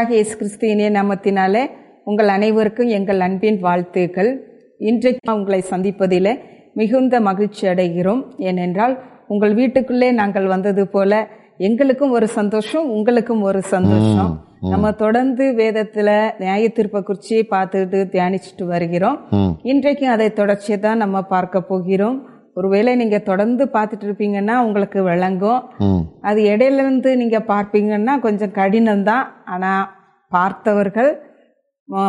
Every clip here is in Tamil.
ஆண்டவராக இயேசு கிறிஸ்து இனிய நாமத்தினாலே உங்கள் அனைவருக்கும் எங்கள் அன்பின் வாழ்த்துக்கள். இன்றைக்கு உங்களை சந்திப்பதிலே மிகுந்த மகிழ்ச்சி அடைகிறோம். ஏனென்றால் உங்கள் வீட்டுக்குள்ளே நாங்கள் வந்தது போல எங்களுக்கும் ஒரு சந்தோஷம் உங்களுக்கும் ஒரு சந்தோஷம். நம்ம தொடர்ந்து வேதத்துல நியாய தீர்ப்பை குறிச்சி பார்த்துட்டு தியானிச்சுட்டு வருகிறோம். இன்றைக்கும் அதை தொடர்ச்சியை தான் நம்ம பார்க்க போகிறோம். ஒருவேளை நீங்க தொடர்ந்து பார்த்துட்டு இருப்பீங்கன்னா உங்களுக்கு விளங்கும். அது இடையில இருந்து நீங்க பார்ப்பீங்கன்னா கொஞ்சம் கடினம் தான் ஆனா பார்த்தவர்கள்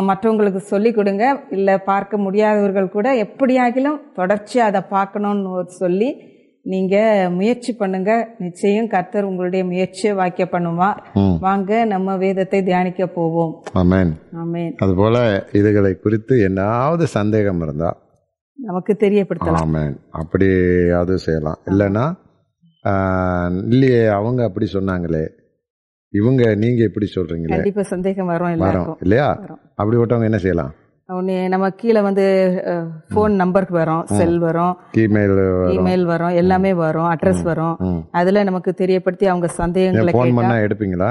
மற்றவங்களுக்கு சொல்லி கொடுங்க. இல்ல பார்க்க முடியாதவர்கள் கூட எப்படியாகிலும் தொடர்ச்சியா அதை பார்க்கணும்னு சொல்லி நீங்க முயற்சி பண்ணுங்க. நிச்சயம் கர்த்தர் உங்களுடைய முயற்சியை வாக்கிய பண்ணுவார். வாங்க நம்ம வேதத்தை தியானிக்க போவோம். ஆமென். ஆமென். அதுபோல இதுகளை குறித்து என்னாவது சந்தேகம் இருந்தா நமக்கு தெரியப்படுத்தலாம். அப்படி அது செய்யலாம். இல்லைன்னா இல்லையே அவங்க அப்படி சொன்னாங்களே. இவங்க நீங்க இப்படி சொல்றீங்களே. கண்டிப்பா சந்தேகம் வரும் வரோம் இல்லையா? வரும். அப்படிப்பட்டவங்க என்ன செய்யலாம்? உடனே நம்ம கீழே வந்து ஃபோன் நம்பருக்கு வரும். செல் வரும். இமெயில் இமெயில் வரும். எல்லாமே வரும். அட்ரஸ் வரும். அதுல நமக்கு தெரியப்படுத்தி அவங்க சந்தேகங்களை ஃபோன் கேட்டா பண்ணா எடுப்பீங்களா?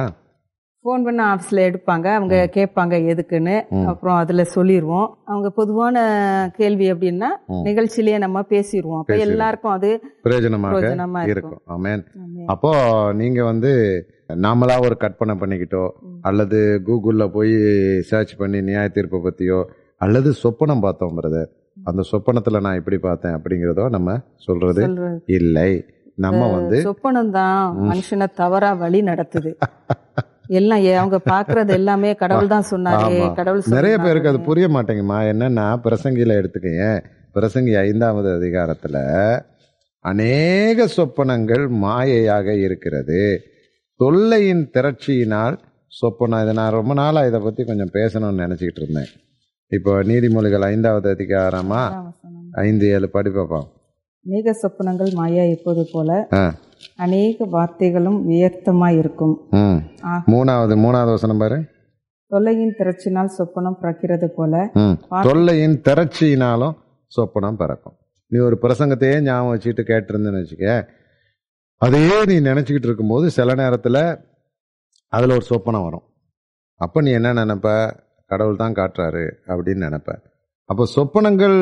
ஃபோன் பண்ண ஆஃபீஸ்ல எடுப்பாங்க. அவங்க கேட்பாங்க எதுக்குன்னு. அப்புறம் அதுல சொல்லிடுவோம் அவங்க பொதுவான கேள்வி அப்படின்னா நிகழ்ச்சியிலேயே நம்ம பேசிடுவோம் அப்ப எல்லாருக்கும் அது பிரயோஜனமாக பிரயோஜனமா இருக்கும். ஆமென். அப்போ நீங்க வந்து நாமளா ஒரு கற்பனை பண்ணிக்கிட்டோ அல்லது கூகுள்ல போய் சர்ச் பண்ணி நியாய தீர்ப்பை பத்தியோ அல்லது சொப்பனம் பார்த்தோம் பிரதர் அந்த சொப்பனத்துல நான் இப்படி பார்த்தேன் அப்படிங்கிறதோ நம்ம சொல்றது சொல்றது. இல்லை. நம்ம வந்து சொப்பனம் தான் மனுஷனை தவறா வழி நடத்துது. எல்லாம் அவங்க பாக்குறது எல்லாமே கடவுள் தான் சொன்னாரு. கடவுள் நிறைய. பேருக்கு அது புரிய மாட்டேங்குமா? என்னன்னா பிரசங்கில எடுத்துக்கங்க. பிரசங்கி ஐந்தாவது அதிகாரத்துல அநேக சொப்பனங்கள் மாயையாக இருக்கிறது. தொல்லையின் திரட்சியினால் சொப்பனம். இதை நான் ரொம்ப நாளா இதை பத்தி கொஞ்சம் பேசணும்னு நினைச்சுக்கிட்டு இருந்தேன். இப்போ நீதிமொழிகள் ஐந்தாவது அதிகாரமா? வசனம். ஐந்து ஏழு படி பார்ப்போம். அநேக சொப்பனங்கள் மாயா இருப்பது போல? அநேக வார்த்தைகளும் வியர்த்தமாய் இருக்கும். மூணாவது மூணாவது வசனம் பாரு. தொல்லையின் திரட்சினால் சொப்பனம் பிறக்கிறது போல தொல்லையின் திரட்சியினாலும் சொப்பனம் பிறக்கும். நீ ஒரு பிரசங்கத்தையே ஞாபகம் வச்சுட்டு கேட்டிருந்தேன்னு வச்சுக்க அதையே நீ நினைச்சுக்கிட்டு இருக்கும்போது சில நேரத்துல அதுல ஒரு சொப்பனம் வரும். அப்ப நீ என்ன நினைப்ப? கடவுள் தான் காட்டுறாரு அப்படின்னு நினைப்ப. அப்போ சொப்பனங்கள்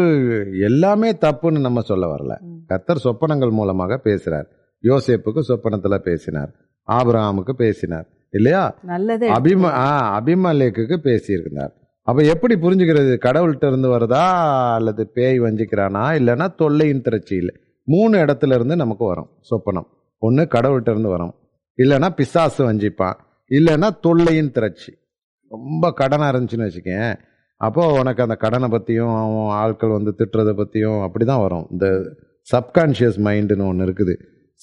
எல்லாமே தப்புன்னு நம்ம சொல்ல வரல. கர்த்தர் சொப்பனங்கள் மூலமாக பேசுறார். யோசேப்புக்கு சொப்பனத்துல பேசினார். ஆபிரகாமுக்கு பேசினார். இல்லையா? நல்லதே அபிம ஆ அபிமலேக்குக்கு பேசியிருக்கிறார் அப்ப எப்படி புரிஞ்சுக்கிறது? கடவுள்கிட்ட இருந்து வருதா? அல்லது பேய் வஞ்சிக்கிறானா? இல்லைன்னா தொல்லையின் திரட்சியில். மூணு இடத்துல இருந்து நமக்கு வரும் சொப்பனம். ஒன்று கடவுள்கிட்ட இருந்து வரும். இல்லைன்னா பிசாசு வஞ்சிப்பான் இல்லைன்னா தொல்லையின் திரட்சி. ரொம்ப கடனாக இருந்துச்சுன்னு வச்சுக்கேன். அப்போ உனக்கு அந்த கடனை பற்றியும் ஆட்கள் வந்து திட்டுறதை பற்றியும் அப்படி தான் வரும். இந்த சப்கான்ஷியஸ் மைண்டுன்னு ஒன்று இருக்குது.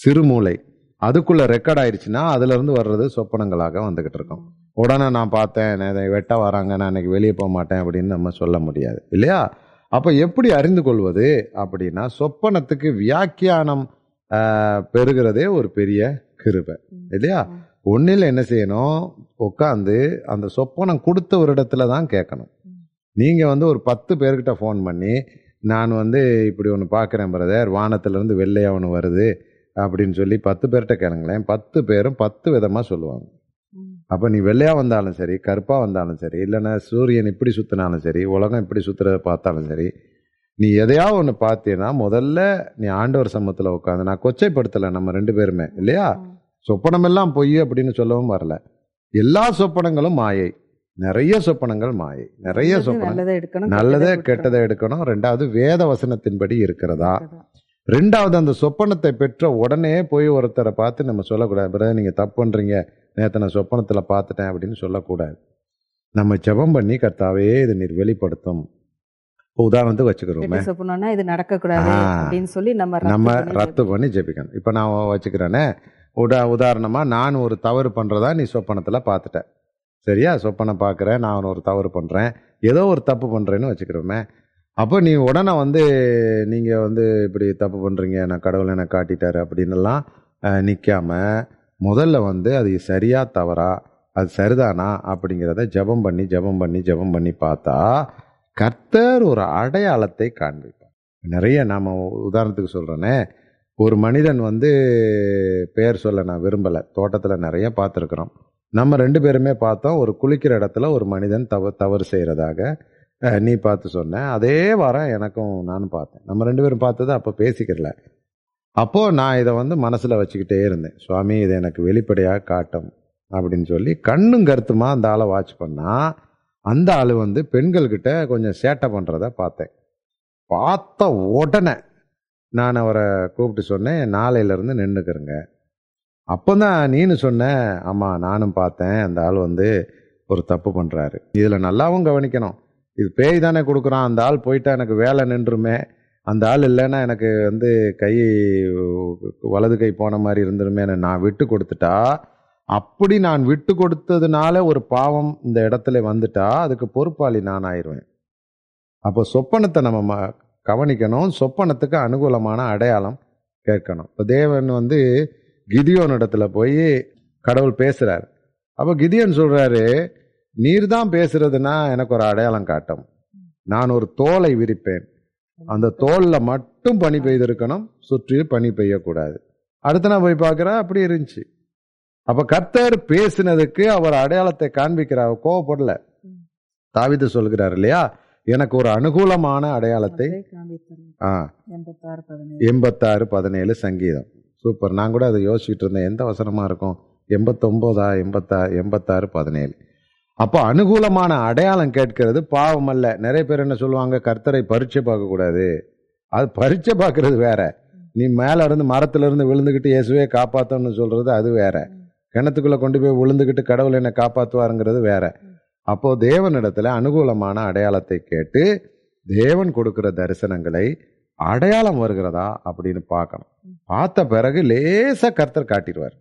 சிறுமூளை. அதுக்குள்ள ரெக்கார்ட் ஆயிடுச்சுன்னா அதுல இருந்து வர்றது சொப்பனங்களாக வந்துகிட்டு இருக்கோம். உடனே நான் பார்த்தேன் இதை வெட்ட வராங்க நான் இன்னைக்கு வெளியே போக மாட்டேன் அப்படின்னு நம்ம சொல்ல முடியாது. இல்லையா? அப்ப எப்படி அறிந்து கொள்வது அப்படின்னா சொப்பனத்துக்கு வியாக்கியானம் பெறுகிறதே ஒரு பெரிய கிருபை. இல்லையா? ஒன்னில் என்ன செய்யணும்? உட்காந்து அந்த சொப்பனம் கொடுத்த ஒரு இடத்துல தான் கேட்கணும். நீங்கள் வந்து ஒரு பத்து பேர்கிட்ட ஃபோன் பண்ணி நான் வந்து இப்படி ஒன்று பார்க்குறேன் பிரதர் வானத்திலிருந்து வெள்ளையாக ஒன்று வருது. அப்படின்னு சொல்லி பத்து பேர்கிட்ட கேளுங்களேன். பத்து பேரும் பத்து விதமா சொல்லுவாங்க. அப்போ நீ வெள்ளையா வந்தாலும் சரி கருப்பா வந்தாலும் சரி இல்லைன்னா சூரியன் இப்படி சுத்தினாலும் சரி உலகம் இப்படி சுத்துறத பார்த்தாலும் சரி நீ எதையாவது ஒன்று பார்த்தீன்னா முதல்ல நீ ஆண்டவர் சமூகத்தில் உட்காந்து நான் கொச்சைப்படுத்தலை நம்ம ரெண்டு பேருமே இல்லையா? சொப்பனமெல்லாம் பொய் அப்படின்னு சொல்லவும் வரல. எல்லா சொப்பனங்களும் மாயை. நிறைய சொப்பனங்கள் மாயை. நிறைய சொப்பனங்கள் நல்லதை கெட்டதை எடுக்கணும். ரெண்டாவது வேத வசனத்தின்படி இருக்கிறதா. ரெண்டாவது அந்த சொப்பனத்தை பெற்ற உடனே போய் ஒருத்தரை பார்த்து நம்ம சொல்லக்கூடாது. பிறகு நீங்க தப்பு பண்றீங்க. நேற்று நான் சொப்பனத்துல பார்த்துட்டேன் அப்படின்னு சொல்லக்கூடாது. நம்ம ஜெபம் பண்ணி கர்த்தாவே இது நீர் வெளிப்படுத்தும். இப்போ உதாரணத்துக்கு வச்சுக்கிறோமே. சொப்பனம்னா இது நடக்கக்கூடாது. அப்படின்னு சொல்லி நம்ம ரத்து நம்ம பண்ணி ரத்து பண்ணி ஜெபிக்கணும். இப்போ நான் வச்சுக்கிறேனே. உடா உதாரணமா நான் ஒரு தவறு பண்றதா நீ சொப்பனத்துல பார்த்துட்ட. சரியா? சொப்பனம் பார்க்குறேன் நான் ஒரு தவறு பண்றேன். ஏதோ ஒரு தப்பு பண்றேன்னு வச்சுக்கிறோமே. அப்போ நீ உடனே வந்து நீங்கள் வந்து இப்படி தப்பு பண்ணுறீங்க நான் கடவுள் எனக்கு காட்டிட்டாரு அப்படின்னுலாம் நிற்காம முதல்ல வந்து அது சரியா தவறா அது சரிதானா அப்படிங்கிறத ஜெபம் பண்ணி ஜெபம் பண்ணி ஜெபம் பண்ணி பார்த்தா கர்த்தர் ஒரு அடையாளத்தை காண்பிப்பார். நிறைய நாம் உதாரணத்துக்கு சொல்கிறேனே ஒரு மனிதன் வந்து பெயர் சொல்ல நான் விரும்பலை தோட்டத்தில் நிறைய பார்த்துருக்குறோம். நம்ம ரெண்டு பேருமே பார்த்தோம் ஒரு குளிக்கிற இடத்துல ஒரு மனிதன் தவ தவறு செய்கிறதாக நீ பார்த்து சொன்ன. அதே வாரம் எனக்கும் நானும் பார்த்தேன். நம்ம ரெண்டு பேரும் பார்த்தது அப்போ பேசிக்கிறல. அப்போது நான் இதை வந்து மனசில் வச்சுக்கிட்டே இருந்தேன். சுவாமி இதை எனக்கு வெளிப்படையாக காட்டும். அப்படின்னு சொல்லி கண்ணும் கருத்துமாக அந்த ஆளை வாட்ச் பண்ணால் அந்த ஆள் வந்து பெண்கள்கிட்ட கொஞ்சம் சேட்டை பண்ணுறத பார்த்தேன். பார்த்த உடனே நான் அவரை கூப்பிட்டு சொன்னேன் நாளையிலேருந்து நின்றுக்கிறேங்க அப்போ தான் நீனு சொன்ன ஆமாம் நானும் பார்த்தேன். அந்த ஆள் வந்து ஒரு தப்பு பண்ணுறாரு இதில் நல்லாவும் கவனிக்கணும். இது பேய் தானே கொடுக்குறான் அந்த ஆள் போயிட்டா எனக்கு வேலை நின்றுமே. அந்த ஆள் இல்லைன்னா எனக்கு வந்து கை வலது கை போன மாதிரி இருந்துருமே நான் விட்டு கொடுத்துட்டா. அப்படி நான் விட்டு கொடுத்ததுனால ஒரு பாவம் இந்த இடத்துல வந்துட்டா அதுக்கு பொறுப்பாளி நான் ஆயிடுவேன் அப்போ சொப்பனத்தை நம்ம ம- கவனிக்கணும். சொப்பனத்துக்கு அனுகூலமான அடையாளம் கேட்கணும். இப்போ தேவன் வந்து கிதியோன் இடத்துல போய் கடவுள் பேசுகிறார் அப்போ கிதியோன் சொல்கிறாரு நீர் தான் பேசுறதுன்னா எனக்கு ஒரு அடையாளம் காட்டும். நான் ஒரு தோலை விரிப்பேன். அந்த தோல்ல மட்டும் பனி பெய்திருக்கணும் சுற்றி பனி பெய்யக்கூடாது. அடுத்து நான் போய் பார்க்கிறேன் அப்படி இருந்துச்சு. அப்ப கர்த்தர் பேசினதுக்கு அவர் அடையாளத்தை காண்பிக்கிறார். கோவப்படல. தாவிது சொல்கிறார் இல்லையா? எனக்கு ஒரு அனுகூலமான அடையாளத்தை ஆ. எண்பத்தாறு பதினேழு. எண்பத்தாறு பதினேழு சங்கீதம். சூப்பர். நான் கூட அதை யோசிச்சுட்டு இருந்தேன். எந்த வசனமா இருக்கும்? எண்பத்தொம்போதா? எண்பத்தா எண்பத்தாறு பதினேழு. அப்போ அனுகூலமான அடையாளம் கேட்கிறது. பாவம் அல்ல. நிறைய பேர் என்ன சொல்லுவாங்க? கர்த்தரை பரீட்சை பார்க்கக்கூடாது அது பரீட்சை பார்க்கறது வேற. நீ மேலே இருந்து மரத்திலிருந்து இருந்து இயேசுவே காப்பாற்றணும்னு சொல்கிறது அது வேற. கிணத்துக்குள்ளே கொண்டு போய் விழுந்துக்கிட்டு கடவுள் என்னை காப்பாற்றுவாருங்கிறது வேற. அப்போது தேவனிடத்தில் அனுகூலமான அடையாளத்தை கேட்டு தேவன் கொடுக்குற தரிசனங்களை அடையாளம் வருகிறதா அப்படின்னு பார்க்கணும். பார்த்த பிறகு லேசாக கர்த்தர் காட்டிடுவார்.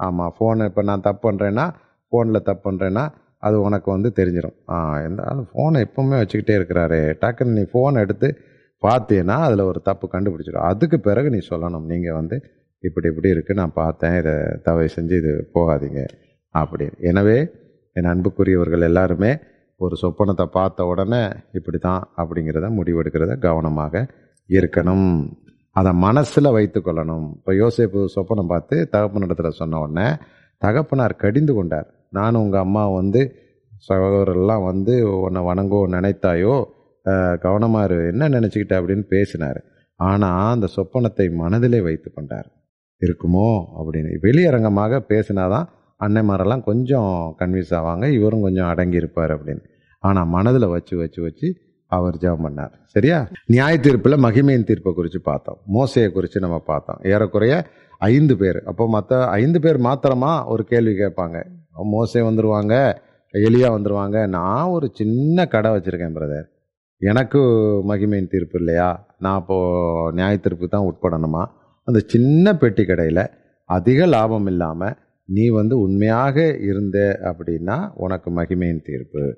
ஆமாம் ஃபோனை இப்போ நான் தப்பு பண்ணுறேன்னா ஃபோனில் தப்பு பண்ணுறேன்னா அது உனக்கு வந்து தெரிஞ்சிடும் இருந்தாலும் ஃபோனை எப்போவுமே வச்சுக்கிட்டே இருக்கிறாரு. டக்குன்னு நீ ஃபோன் எடுத்து பார்த்தீன்னா அதில் ஒரு தப்பு கண்டுபிடிச்சிடும் அதுக்கு பிறகு நீ சொல்லணும் நீங்கள் வந்து இப்படி இப்படி இருக்கு நான் பார்த்தேன் இதை தவறு செஞ்சு இது போகாதீங்க. அப்படின்னு. எனவே என் அன்புக்குரியவர்கள் எல்லாருமே ஒரு சொப்பனத்தை பார்த்த உடனே இப்படி தான் அப்படிங்கிறத முடிவெடுக்கிறத கவனமாக இருக்கணும். அதை மனசில் வைத்து கொள்ளணும். இப்போ யோசிப்பு சொப்பனம் பார்த்து தகப்பனிடத்தில் சொன்ன உடனே தகப்பனார் கடிந்து கொண்டார். நானும் உங்கள் அம்மா வந்து சகோதரர்லாம் வந்து உன்னை வணங்கோ நினைத்தாயோ கவனமாக இரு என்ன நினச்சிக்கிட்ட அப்படின்னு பேசினார். ஆனால் அந்த சொப்பனத்தை மனதிலே வைத்து கொண்டார். இருக்குமோ அப்படின்னு. வெளியரங்கமாக பேசினாதான் அன்னைமாரெல்லாம் கொஞ்சம் கன்வின்ஸ் ஆவாங்க இவரும் கொஞ்சம் அடங்கி இருப்பார் அப்படின்னு. ஆனால் மனதில் வச்சு வச்சு வச்சு அவர் ஜெபம் பண்ணார். சரியா? நியாய தீர்ப்பில் மகிமையின் தீர்ப்பை குறித்து பார்த்தோம். மோசையை குறித்து நம்ம பார்த்தோம். ஏறக்குறைய ஐந்து பேர். அப்போ மற்ற ஐந்து பேர் மாத்திரமா ஒரு கேள்வி கேட்பாங்க. மோசே வந்துருவாங்க எலியா வந்துருவாங்க. நான் ஒரு சின்ன கடை வச்சிருக்கேன் பிரதர் எனக்கு மகிமையின் தீர்ப்பு இல்லையா? நான் அப்போ நியாய தீர்ப்பு தான் உட்படணுமா? அந்த சின்ன பெட்டி கடையில் அதிக லாபம் இல்லாமல் நீ வந்து உண்மையாக இருந்த அப்படின்னா உனக்கு மகிமையின் தீர்ப்பு.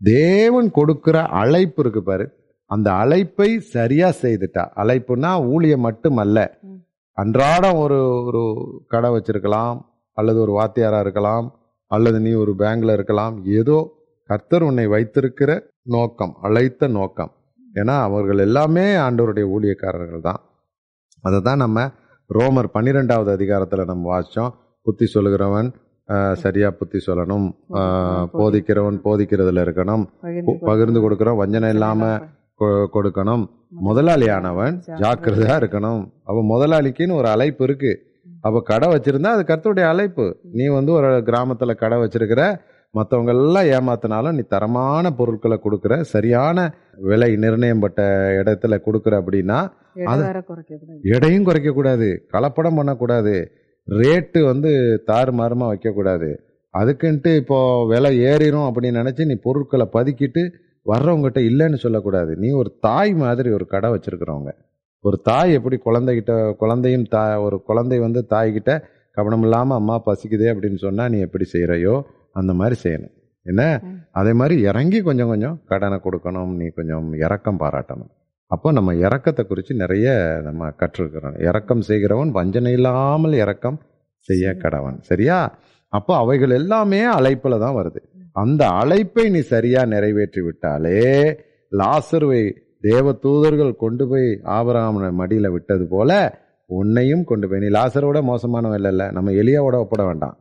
தேவன் கொடுக்கிற அழைப்பு இருக்கு பாரு. அந்த அழைப்பை சரியா செய்துட்டா. அழைப்புனா ஊழியம் மட்டுமல்ல. அன்றாடம் ஒரு ஒரு கடை வச்சிருக்கலாம் அல்லது ஒரு வாத்தியாரா இருக்கலாம் அல்லது நீ ஒரு பேங்க்ல இருக்கலாம் ஏதோ கர்த்தர் உன்னை வைத்திருக்கிற நோக்கம் அழைத்த நோக்கம். ஏன்னா அவர்கள் எல்லாமே ஆண்டவருடைய ஊழியக்காரர்கள் தான். அதை தான் நம்ம ரோமர் பன்னிரெண்டாவது அதிகாரத்தில் நம்ம வாசிச்சோம். புத்தி சொல்லுகிறவன் சரியா புத்தி சொல்லணும். போதிக்கிறவன் போதிக்கிறதுல இருக்கணும். பகிர்ந்து கொடுக்கிறோம். வஞ்சனை இல்லாம கொ- கொடுக்கணும். முதலாளியானவன் ஜாக்கிரதையா இருக்கணும். அப்ப முதலாளிக்குன்னு ஒரு அழைப்பு இருக்கு. அப்ப கடை வச்சிருந்தா அது கர்த்தருடைய அழைப்பு. நீ வந்து ஒரு கிராமத்துல கடை வச்சிருக்கிற மற்றவங்க எல்லாம் ஏமாத்தினாலும் நீ தரமான பொருட்களை கொடுக்குற சரியான விலை நிர்ணயம் பட்ட இடத்துல கொடுக்குற அப்படின்னா அது- எடையும் குறைக்க கூடாது கலப்படம் பண்ணக்கூடாது. ரேட்டு வந்து தாறுமாறுமா வைக்கக்கூடாது. அதுக்குன்ட்டு இப்போ விலை ஏறிடும் அப்படின்னு நினைச்சு நீ பொருட்களை பதுக்கிட்டு வர்றவங்ககிட்ட இல்லைன்னு சொல்லக்கூடாது. நீ ஒரு தாய் மாதிரி ஒரு கடை வச்சிருக்கிறவங்க. ஒரு தாய் எப்படி குழந்தைகிட்ட குழந்தையும் தா ஒரு குழந்தை வந்து தாய்கிட்ட கவனம் இல்லாம அம்மா பசிக்குதே அப்படின்னு சொன்னா நீ எப்படி செய்யறையோ அந்த மாதிரி செய்யணும். என்ன. அதே மாதிரி இறங்கி கொஞ்சம் கொஞ்சம் கடனை கொடுக்கணும் நீ கொஞ்சம் இறக்கம் பாராட்டணும். அப்போ நம்ம இறக்கத்தை குறித்து நிறைய நம்ம கற்றுருக்கிறோம் இறக்கம் செய்கிறவன் வஞ்சனை இல்லாமல் இறக்கம் செய்ய கடவன். சரியா? அப்போ அவைகள் எல்லாமே அழைப்புல தான் வருது. அந்த அழைப்பை நீ சரியா நிறைவேற்றி விட்டாலே லாசருவை தேவ தூதர்கள் கொண்டு போய் ஆபராமனை மடியில் விட்டது போல உன்னையும் கொண்டு போய். நீ லாசரோட மோசமானவன் இல்லைல்ல. நம்ம எலியாவோட ஒப்பிட வேண்டாம்.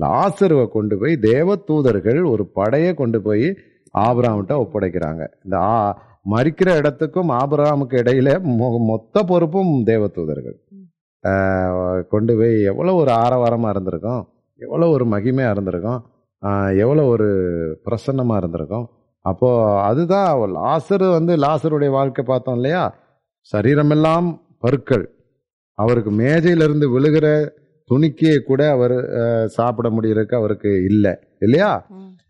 லாசருவை கொண்டு போய் தேவ தூதர்கள் ஒரு படையை கொண்டு போய் ஆபிரகாம்கிட்ட ஒப்படைக்கிறாங்க. இந்த ஆ மறிக்கிற இடத்துக்கும் ஆபராமுக்கு இடையில மொ- மொத்த பொறுப்பும் தேவ தூதர்கள் கொண்டு போய் எவ்வளோ ஒரு ஆரவாரமாக இருந்திருக்கும். எவ்வளோ ஒரு மகிமையாக இருந்திருக்கும். எவ்வளோ ஒரு பிரசன்னமாக இருந்திருக்கும். அப்போ அதுதான் லாசரு வந்து லாசருடைய வாழ்க்கை பார்த்தோம் இல்லையா? சரீரமெல்லாம் பருக்கள் அவருக்கு மேஜையிலிருந்து விழுகிற துணிக்கையை கூட அவர் சாப்பிட முடியறதுக்கு அவருக்கு இல்லை இல்லையா?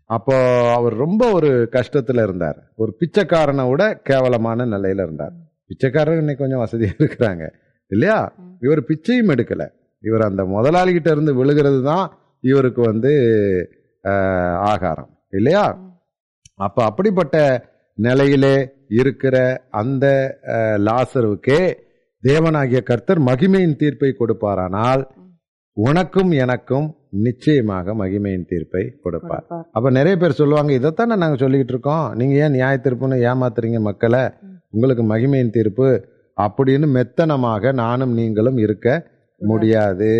அப்போ அவர் ரொம்ப ஒரு கஷ்டத்துல இருந்தார். ஒரு பிச்சைக்காரனை விட கேவலமான நிலையில இருந்தார். பிச்சைக்காரர் இன்னைக்கு கொஞ்சம் வசதியா இருக்கிறாங்க இல்லையா? இவர் பிச்சையும் எடுக்கல. இவர் அந்த முதலாளிகிட்ட இருந்து விழுகிறது தான் இவருக்கு வந்து ஆகாரம் இல்லையா? அப்ப அப்படிப்பட்ட நிலையிலே இருக்கிற அந்த லாசருவுக்கே தேவனாகிய கர்த்தர் மகிமையின் தீர்ப்பை கொடுப்பாரானால் உனக்கும் எனக்கும் நிச்சயமாக மகிமையின் தீர்ப்பை கொடுப்பார். கொடுப்பார். அப்ப நிறைய பேர் சொல்லுவாங்க இதைத்தானே நாங்க சொல்லிக்கிட்டு இருக்கோம். நீங்க ஏன் நியாய தீர்ப்புன்னு ஏமாத்துறீங்க மக்களை? உங்களுக்கு மகிமையின் தீர்ப்பு. அப்படின்னு மெத்தனமாக நானும் நீங்களும் இருக்க முடியாது.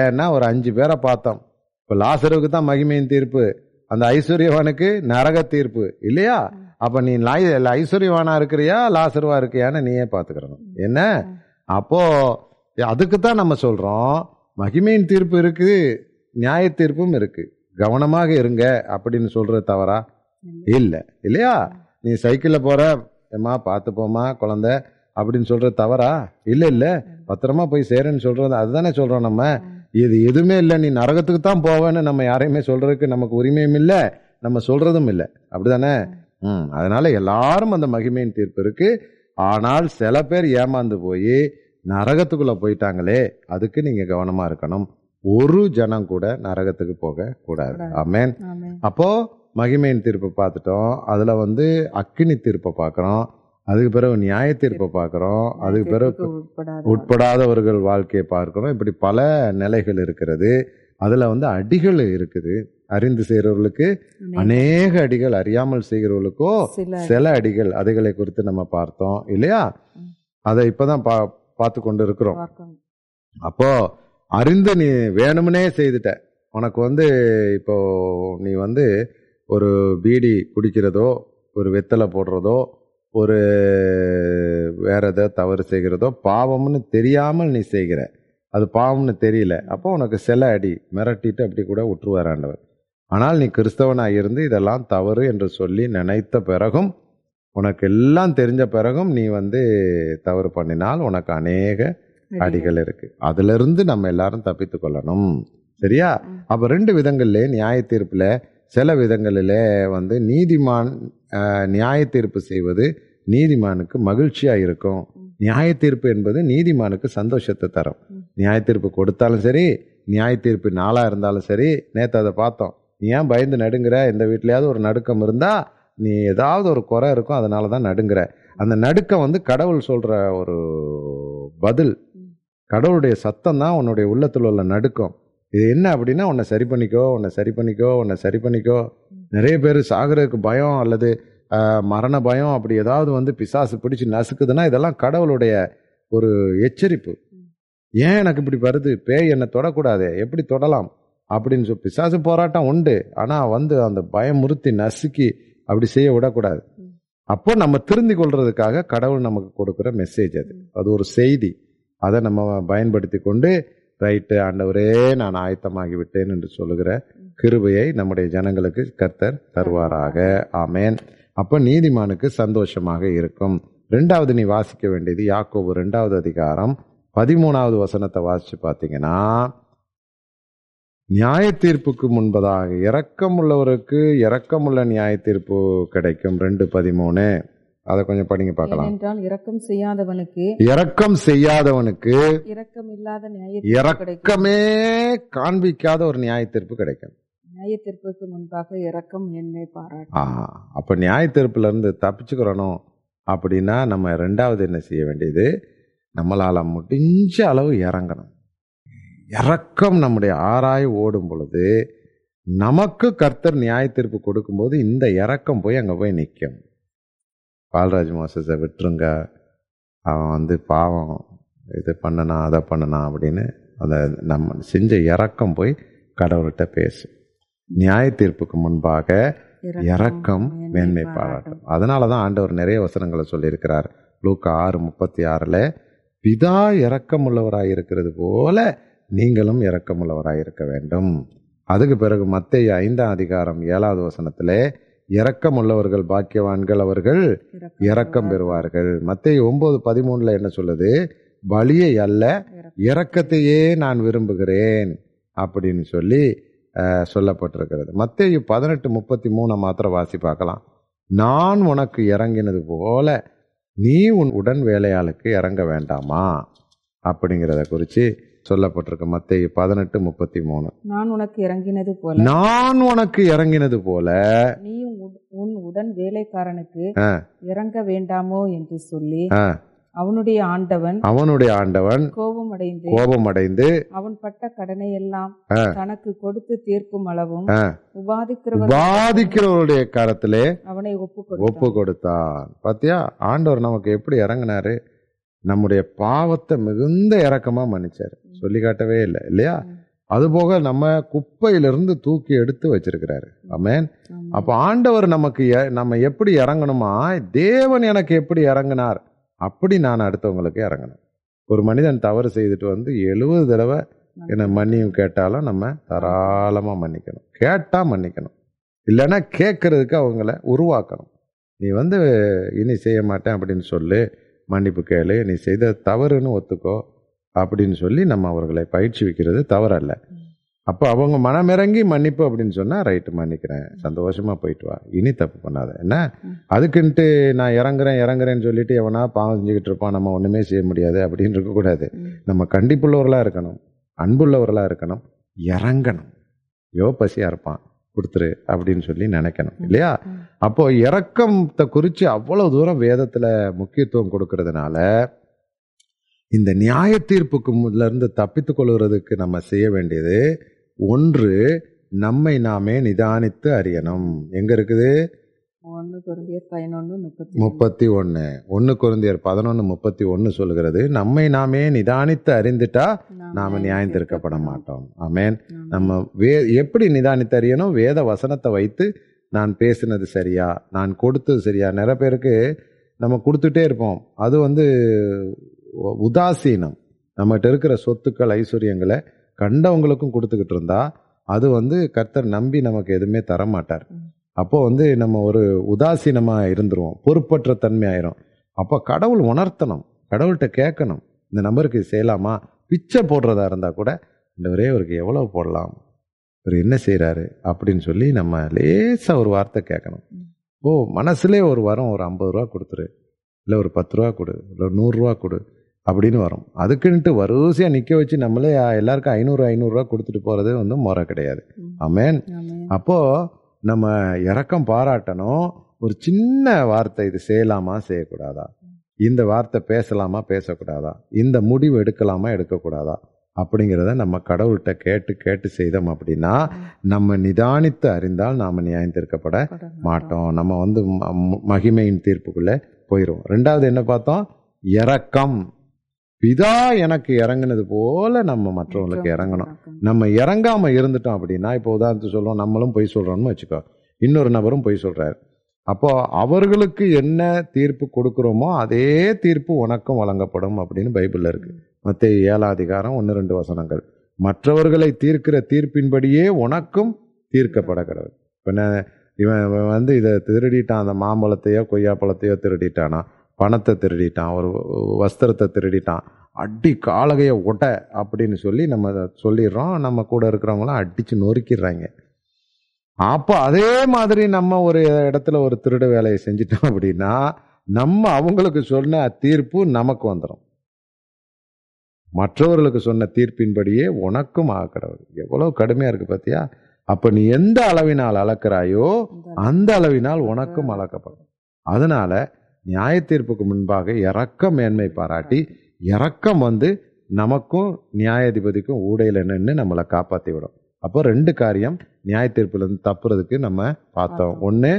ஏன்னா ஒரு அஞ்சு பேரை பார்த்தோம். இப்ப லாசருக்கு தான் மகிமையின் தீர்ப்பு. அந்த ஐஸ்வர்யவானுக்கு நரக தீர்ப்பு. இல்லையா? அப்ப நீ ஐஸ்வர்யவானா இருக்கிறியா? லாசருவா இருக்கியான்னு நீயே பாத்துக்கிறணும் என்ன? அப்போ அதுக்கு தான் நம்ம சொல்றோம் மகிமையின் தீர்ப்பு இருக்கு நியாய தீர்ப்பும் இருக்கு. கவனமாக இருங்க அப்படின்னு சொல்ற தவறா? இல்ல. இல்லையா? நீ சைக்கிள்ல போற ஏம்மா பார்த்து போமா குழந்தை அப்படின்னு சொல்ற தவறா? இல்ல இல்ல. பத்திரமா போய் சேருன்னு சொல்றது அதுதானே சொல்றோம் நம்ம. இது எதுவுமே இல்ல. நீ நரகத்துக்கு தான் போவேன்னு நம்ம யாரையுமே சொல்றதுக்கு நமக்கு உரிமையும் இல்ல. நம்ம சொல்றதும் இல்ல. அப்படிதானே? ம். அதனால எல்லாரும் அந்த மகிமையின் தீர்ப்பு இருக்கு. ஆனால் சில பேர் ஏமாந்து போய் நரகத்துக்குள்ள போயிட்டாங்களே அதுக்கு நீங்க கவனமா இருக்கணும். ஒரு ஜனம் கூட நரகத்துக்கு போக கூடாது. ஆமென். ஆமென். அப்போ மகிமையின் தீர்ப்பை பார்த்துட்டோம். அதுல வந்து அக்கினி தீர்ப்பை பார்க்கறோம். அதுக்கு பிறகு நியாய தீர்ப்பை பார்க்கறோம் அதுக்கு பிறகு உட்படாதவர்கள். வாழ்க்கையை பார்க்கிறோம். இப்படி பல நிலைகள் இருக்கிறது. அதுல வந்து அடிகள் இருக்குது. அறிந்து செய்கிறவர்களுக்கு அநேக. அடிகள். அறியாமல் செய்கிறவர்களுக்கோ சில அடிகள். அதுகளை குறித்து நம்ம பார்த்தோம். இல்லையா. அதை இப்பதான் பா பார்த்து கொண்டு இருக்கிறோம். அப்போ அறிந்து நீ வேணும்னே செய்துட்ட. உனக்கு வந்து இப்போ நீ வந்து ஒரு பீடி குடிக்கிறதோ ஒரு வெத்தலை போடுறதோ ஒரு வேற ஏதோ தவறு செய்கிறதோ பாவம்னு தெரியாமல் நீ செய்கிற. அது பாவம்னு தெரியல. அப்போ உனக்கு சில அடி மிரட்டிட்டு அப்படி கூட விட்டுருவார் ஆண்டவர். ஆனால் நீ கிறிஸ்தவனாக இருந்து இதெல்லாம் தவறு என்று சொல்லி நினைத்த பிறகும் உனக்கு எல்லாம் தெரிஞ்ச பிறகும் நீ வந்து தவறு பண்ணினால் உனக்கு அநேக அடிகள் இருக்கு. அதுல இருந்து நம்ம எல்லாரும் தப்பித்து கொள்ளணும். சரியா. அப்ப ரெண்டு விதங்கள்ல நியாய தீர்ப்புல சில விதங்களிலே வந்து நீதிமான் நியாய தீர்ப்பு செய்வது நீதிமானுக்கு மகிழ்ச்சியாக இருக்கும். நியாயத்தீர்ப்பு நியாய தீர்ப்பு என்பது நீதிமானுக்கு சந்தோஷத்தை தரும். நியாய தீர்ப்பு கொடுத்தாலும் சரி நியாய தீர்ப்பு நாளாக இருந்தாலும் சரி நேற்று அதை பார்த்தோம். நீ ஏன் பயந்து நடுங்கிற? எந்த வீட்லையாவது ஒரு நடுக்கம் இருந்தால் நீ ஏதாவது ஒரு குறை இருக்கும் அதனால தான் நடுங்கிற. அந்த நடுக்கம் வந்து கடவுள் சொல்கிற ஒரு பதில். கடவுளுடைய சத்தம் தான் உன்னுடைய உள்ளத்தில் உள்ள நடுக்கம். இது என்ன அப்படின்னா உன்னை சரி பண்ணிக்கோ உன்னை சரி பண்ணிக்கோ உன்னை சரி பண்ணிக்கோ. நிறைய பேர் சாகிறதுக்கு பயம் அல்லது மரண பயம் அப்படி ஏதாவது வந்து பிசாசு பிடிச்சி நசுக்குதுன்னா இதெல்லாம் கடவுளுடைய ஒரு எச்சரிப்பு. ஏன் எனக்கு இப்படி வருது? பேய் என்னை தொடக்கூடாது எப்படி தொடலாம்? அப்படின்னு சொல்லி பிசாசு போராட்டம் உண்டு. ஆனால் வந்து அந்த பயமுறுத்தி நசுக்கி அப்படி செய்ய விடக்கூடாது. அப்போ நம்ம திருந்தி கொள்றதுக்காக கடவுள் நமக்கு கொடுக்குற மெசேஜ் அது. அது ஒரு செய்தி. அதை நம்ம பயன்படுத்தி கொண்டு ரைட்டு ஆண்டவரே நான் ஆயத்தமாகி விட்டேன் என்று சொல்லுகிற கிருபையை நம்முடைய ஜனங்களுக்கு கர்த்தர் தருவாராக. ஆமேன். அப்ப நீதிமானுக்கு சந்தோஷமாக இருக்கும். ரெண்டாவது நீ வாசிக்க வேண்டியது யாக்கோபு ரெண்டாவது அதிகாரம் பதிமூணாவது வசனத்தை வாசிச்சு பார்த்தீங்கன்னா நியாய தீர்ப்புக்கு முன்பதாக இரக்கமுள்ளவருக்கு இரக்கமுள்ள நியாய தீர்ப்பு கிடைக்கும். ரெண்டு பதிமூணு. அதை கொஞ்சம் படிங்க பார்க்கலாம். ஏனென்றால் இரக்கம் செய்யாதவனுக்கு இரக்கம் செய்யாதவனுக்கு இரக்கம் இல்லாத நியாய இரக்கமே காண்பிக்காத ஒரு நியாய தீர்ப்பு கிடைக்கும். நியாய தீர்ப்புக்கு முன்பாக இறக்கம் என்னை பாராட்டு அப்போ அப்ப நியாய தீர்ப்புல இருந்து தப்பிச்சுக்கிறணும் அப்படின்னா நம்ம ரெண்டாவது என்ன செய்ய வேண்டியது? நம்மளால் முடிஞ்ச அளவு இறங்கணும். இறக்கம் நம்முடைய ஆராய் ஓடும் பொழுது நமக்கு கர்த்தர் நியாய தீர்ப்பு கொடுக்கும்போது இந்த இறக்கம் போய் அங்கே போய் நிற்கும் பால்ராஜ் மோசஸை விட்டுருங்க. அவன் வந்து பாவம் இது பண்ணனா அதை பண்ணனா அப்படின்னு அந்த நம்ம செஞ்ச இறக்கம் போய் கடவுள்கிட்ட பேசும் நியாய தீர்ப்புக்கு முன்பாக இரக்கம் மேன்மை பாராட்டும். அதனால தான் ஆண்டவர் நிறைய வசனங்களை சொல்லியிருக்கிறார். லூக்கா ஆறு முப்பத்தி ஆறில் பிதா இரக்கமுள்ளவராய் இருக்கிறது போல நீங்களும் இரக்கமுள்ளவராய் இருக்க வேண்டும். அதுக்கு பிறகு மத்தேயு ஐந்தாம் அதிகாரம் ஏழாவது வசனத்திலே இரக்கமுள்ளவர்கள் பாக்கியவான்கள் அவர்கள் இரக்கம் பெறுவார்கள். மத்தேயு ஒன்பது பதிமூணுல என்ன சொல்லுது? பலியை அல்ல இரக்கத்தையே நான் விரும்புகிறேன். அப்படின்னு சொல்லி சொல்லப்பட்டிருக்கிறது. மத்தேயு பதினெட்டு முப்பத்தி மூணை மாத்திரம் வாசி பார்க்கலாம். நான் உனக்கு இறங்கினது போல நீ உன் உடன் வேலையாளுக்கு இறங்க வேண்டாமா? அப்படிங்கிறத குறித்து சொல்லப்பட்டிருக்கு மத்தேயு பதினெட்டு முப்பத்தி மூணு. நான் உனக்கு இறங்கினது போல நான் உனக்கு இறங்கினது போல நீ உன் உடன் வேலைக்காரனுக்கு. இறங்க வேண்டாமோ என்று சொல்லி அவனுடைய ஆண்டவன் அவனுடைய ஆண்டவன் கோபம் அடைந்து கோபமடைந்து அவன் பட்ட கடனை எல்லாம். தனக்கு கொடுத்து தீர்க்கும் அளவும் உபாதிக்கிறவர் பாதிக்கிறவருடைய கரத்திலே அவனை ஒப்பு ஒப்பு கொடுத்தான் பாத்தியா? ஆண்டவர் நமக்கு எப்படி இறங்குனாரு? நம்முடைய பாவத்தை மிகுந்த இரக்கமா மன்னிச்சாரு. சொல்லி காட்டவே இல்லை இல்லையா? அதுபோக நம்ம குப்பையிலிருந்து தூக்கி எடுத்து வச்சிருக்கிறாரு. ஆமென். அப்ப ஆண்டவர் நமக்கு நம்ம எப்படி இறங்கணுமா? தேவன் எனக்கு எப்படி இறங்கினார்? அப்படி நான் அடுத்தவங்களுக்கு இறங்கணும் ஒரு மனிதன் தவறு செய்துட்டு வந்து எழுபது தடவை என்ன மன்னியும் கேட்டாலும் நம்ம தாராளமாக மன்னிக்கணும். கேட்டால் மன்னிக்கணும். இல்லைன்னா கேட்கறதுக்கு அவங்கள உருவாக்கணும். நீ வந்து இனி செய்ய மாட்டேன் அப்படின்னு சொல்லு மன்னிப்பு கேளு நீ செய்த தவறுன்னு ஒத்துக்கோ அப்படின்னு சொல்லி நம்ம அவர்களை பயிற்சி வைக்கிறது தவறல்ல. அப்போ அவங்க மனமிறங்கி மன்னிப்பு அப்படின்னு சொன்னா ரைட்டு மன்னிக்கிறேன். சந்தோஷமா போயிட்டு வா. இனி தப்பு பண்ணாத. என்ன? அதுக்குன்ட்டு நான் இறங்குறேன் இறங்குறேன்னு சொல்லிட்டு எவனா பாவம் செஞ்சுக்கிட்டு இருப்பான் நம்ம ஒண்ணுமே செய்ய முடியாது அப்படின்னு இருக்கக்கூடாது நம்ம கண்டிப்புள்ளவர்களா இருக்கணும். அன்புள்ளவர்களா இருக்கணும். இறங்கணும். யோ பசியா இருப்பான். கொடுத்துரு அப்படின்னு சொல்லி நினைக்கணும். இல்லையா? அப்போ இறக்கத்தை குறித்து அவ்வளவு தூரம் வேதத்துல முக்கியத்துவம் கொடுக்கறதுனால இந்த நியாய தீர்ப்புக்கு இருந்து தப்பித்துக் கொள்கிறதுக்கு நம்ம செய்ய வேண்டியது ஒன்று நம்மை நாமே நிதானித்து அறியணும். எங்க இருக்குது? முப்பத்தி ஒன்னு. ஒன்னு குருந்தியர் பதினொன்னு முப்பத்தி ஒன்னு சொல்கிறது நம்மை நாமே நிதானித்து அறிந்துட்டா நாம நியாயம் தீர்க்கப்பட மாட்டோம். ஆமென். நம்ம வே எப்படி நிதானித்து அறியணும்? வேத வசனத்தை வைத்து நான் பேசினது சரியா? நான் கொடுத்தது சரியா? நிறைய பேருக்கு நம்ம கொடுத்துட்டே இருப்போம். அது வந்து உதாசீனம். நம்மகிட்ட இருக்கிற சொத்துக்கள் ஐஸ்வர்யங்களை கண்டவங்களுக்கும் கொடுத்துக்கிட்டு இருந்தா அது வந்து கர்த்தர் நம்பி நமக்கு எதுவுமே தர மாட்டார் அப்போ வந்து நம்ம ஒரு உதாசீனமா இருந்துருவோம். பொறுப்பற்ற தன்மை ஆயிரும். அப்போ கடவுள் உணர்த்தணும். கடவுள்கிட்ட கேட்கணும். இந்த நம்பருக்கு செய்யலாமா? பிச்சை போடுறதா இருந்தா கூட இந்த ஒரே அவருக்கு எவ்வளவு போடலாம்? இவர் என்ன செய்றாரு? அப்படின்னு சொல்லி நம்ம லேசா ஒரு வார்த்தை கேட்கணும். ஓ மனசுலே ஒரு வரம் ஒரு ஐம்பது ரூபா கொடுத்துரு. இல்லை ஒரு பத்து ரூபா கொடு. இல்லை ஒரு நூறுரூவா கொடு. அப்படின்னு வரும். அதுக்குன்ட்டு வரிசையாக நிற்க வச்சு நம்மளே எல்லாருக்கும் ஐநூறு ஐநூறுரூவா கொடுத்துட்டு போகிறது வந்து முறை கிடையாது. ஆமென். அப்போ நம்ம இரக்கம் பாராட்டணும். ஒரு சின்ன வார்த்தை இது செய்யலாமா செய்யக்கூடாதா? இந்த வார்த்தை பேசலாமா பேசக்கூடாதா? இந்த முடிவு எடுக்கலாமா எடுக்கக்கூடாதா? அப்படிங்கிறத நம்ம கடவுள்கிட்ட கேட்டு கேட்டு செய்தோம் அப்படின்னா நம்ம நிதானித்து அறிந்தால் நாம நியாயம் தீர்க்கப்பட மாட்டோம். நம்ம வந்து மகிமையின் தீர்ப்புக்குள்ள போயிரும். ரெண்டாவது என்ன பார்த்தோம்? இரக்கம். பிதா எனக்கு இறங்குனது போல நம்ம மற்றவங்களுக்கு இறங்கணும். நம்ம இறங்காம இருந்துட்டோம் அப்படின்னா இப்போ உதாரணத்துக்கு சொல்லுவோம் நம்மளும் பொய் சொல்றோம்னு வச்சுக்கோ. இன்னொரு நபரும் பொய் சொல்றாரு. அப்போ அவர்களுக்கு என்ன தீர்ப்பு கொடுக்கிறோமோ அதே தீர்ப்பு உனக்கும் வழங்கப்படும் அப்படின்னு பைபிள்ல இருக்கு. மத்திய ஏழாம் அதிகாரம் ஒன்று ரெண்டு வசனங்கள். மற்றவர்களை தீர்க்கிற தீர்ப்பின்படியே உனக்கும் தீர்க்கப்பட கடவுள் இப்போ நான் இவன் இவன் வந்து இதை திருடிட்டான் அந்த மாம்பழத்தையோ கொய்யாப்பழத்தையோ திருடிட்டானா? பணத்தை திருடிட்டான் ஒரு வஸ்திரத்தை திருடிட்டான். அடி காலகைய ஒட்ட அப்படின்னு சொல்லி நம்ம அதை சொல்லிடுறோம். நம்ம கூட இருக்கிறவங்களாம் அடிச்சு நொறுக்கிடுறாங்க. அப்போ அதே மாதிரி நம்ம ஒரு இடத்துல ஒரு திருட வேலையை செஞ்சிட்டோம் அப்படின்னா நம்ம அவங்களுக்கு சொன்ன தீர்ப்பு நமக்கு வந்துடும் மற்றவர்களுக்கு சொன்ன தீர்ப்பின்படியே உனக்கும் ஆக்கடவுள் எவ்வளவு கடுமையா இருக்கு பாத்தியா? அப்ப நீ எந்த அளவினால் அளக்கிறாயோ அந்த அளவினால் உனக்கும் அளக்கப்படும். அதனால நியாய தீர்ப்புக்கு முன்பாக இரக்க மேன்மை பாராட்டி இரக்கம் வந்து நமக்கும் நியாயாதிபதிக்கும் ஊடையில நின்று நம்மளை காப்பாத்தி விடும் அப்போ ரெண்டு காரியம் நியாய தீர்ப்புல இருந்து தப்புறதுக்கு நம்ம பார்த்தோம். ஒண்ணு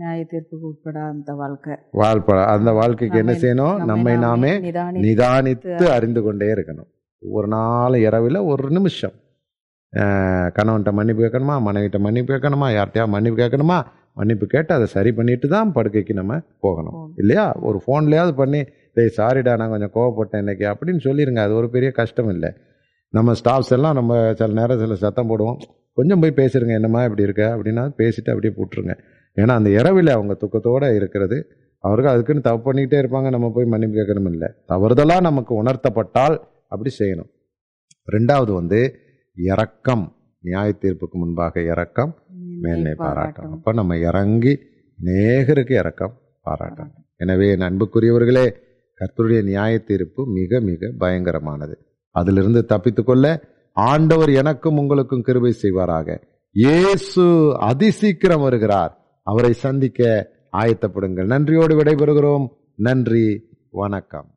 நியாய தீர்ப்புக்கு உட்பட அந்த வாழ்க்கை. வாழ்ப்ப அந்த வாழ்க்கைக்கு என்ன செய்யணும்? நம்மை நாமே நிதானி நிதானித்து அறிந்து கொண்டே இருக்கணும். ஒரு நாள் இரவில் ஒரு நிமிஷம். கணவன்கிட்ட மன்னிப்பு கேட்கணுமா? மனைவிட்ட மன்னிப்பு கேட்கணுமா? யார்கிட்டயா மன்னிப்பு கேட்கணுமா? மன்னிப்பு கேட்டு அதை சரி பண்ணிட்டு தான் படுக்கைக்கு நம்ம போகணும். இல்லையா? ஒரு ஃபோன்லேயாவது பண்ணி டேய் சாரிடா நான் கொஞ்சம் கோவப்பட்டேன் இன்னைக்கு அப்படின்னு சொல்லிடுங்க அது ஒரு பெரிய கஷ்டம் இல்லை. நம்ம ஸ்டாஃப்ஸ் எல்லாம் நம்ம சில நேரம் சில சத்தம் போடுவோம். கொஞ்சம் போய் பேசிருங்க என்னம்மா இப்படி இருக்க? அப்படின்னா பேசிட்டு அப்படியே போட்டுருங்க. ஏன்னா அந்த இரவில் அவங்க துக்கத்தோட இருக்கிறது அவருக்கு அதுக்குன்னு தப்பு பண்ணிக்கிட்டே இருப்பாங்க. நம்ம போய் மன்னிப்பு கேட்கணும் இல்லை. தவறுதலாக நமக்கு உணர்த்தப்பட்டால் அப்படி செய்யணும். ரெண்டாவது வந்து இரக்கம். நியாய தீர்ப்புக்கு முன்பாக இரக்கம். மேன்மை பாராட்டம். அப்ப நம்ம இறங்கி நேகருக்கு இரக்கம் பாராட்டணும். எனவே என் அன்புக்குரியவர்களே கர்த்தருடைய நியாய தீர்ப்பு மிக மிக பயங்கரமானது. அதிலிருந்து தப்பித்துக்கொள்ள ஆண்டவர் எனக்கும் உங்களுக்கும் கிருபை செய்வாராக. இயேசு அதிசீக்கிரம் வருகிறார். அவரை சந்திக்க ஆயத்தப்படுங்கள். நன்றியோடு விடைபெறுகிறோம். நன்றி. வணக்கம்.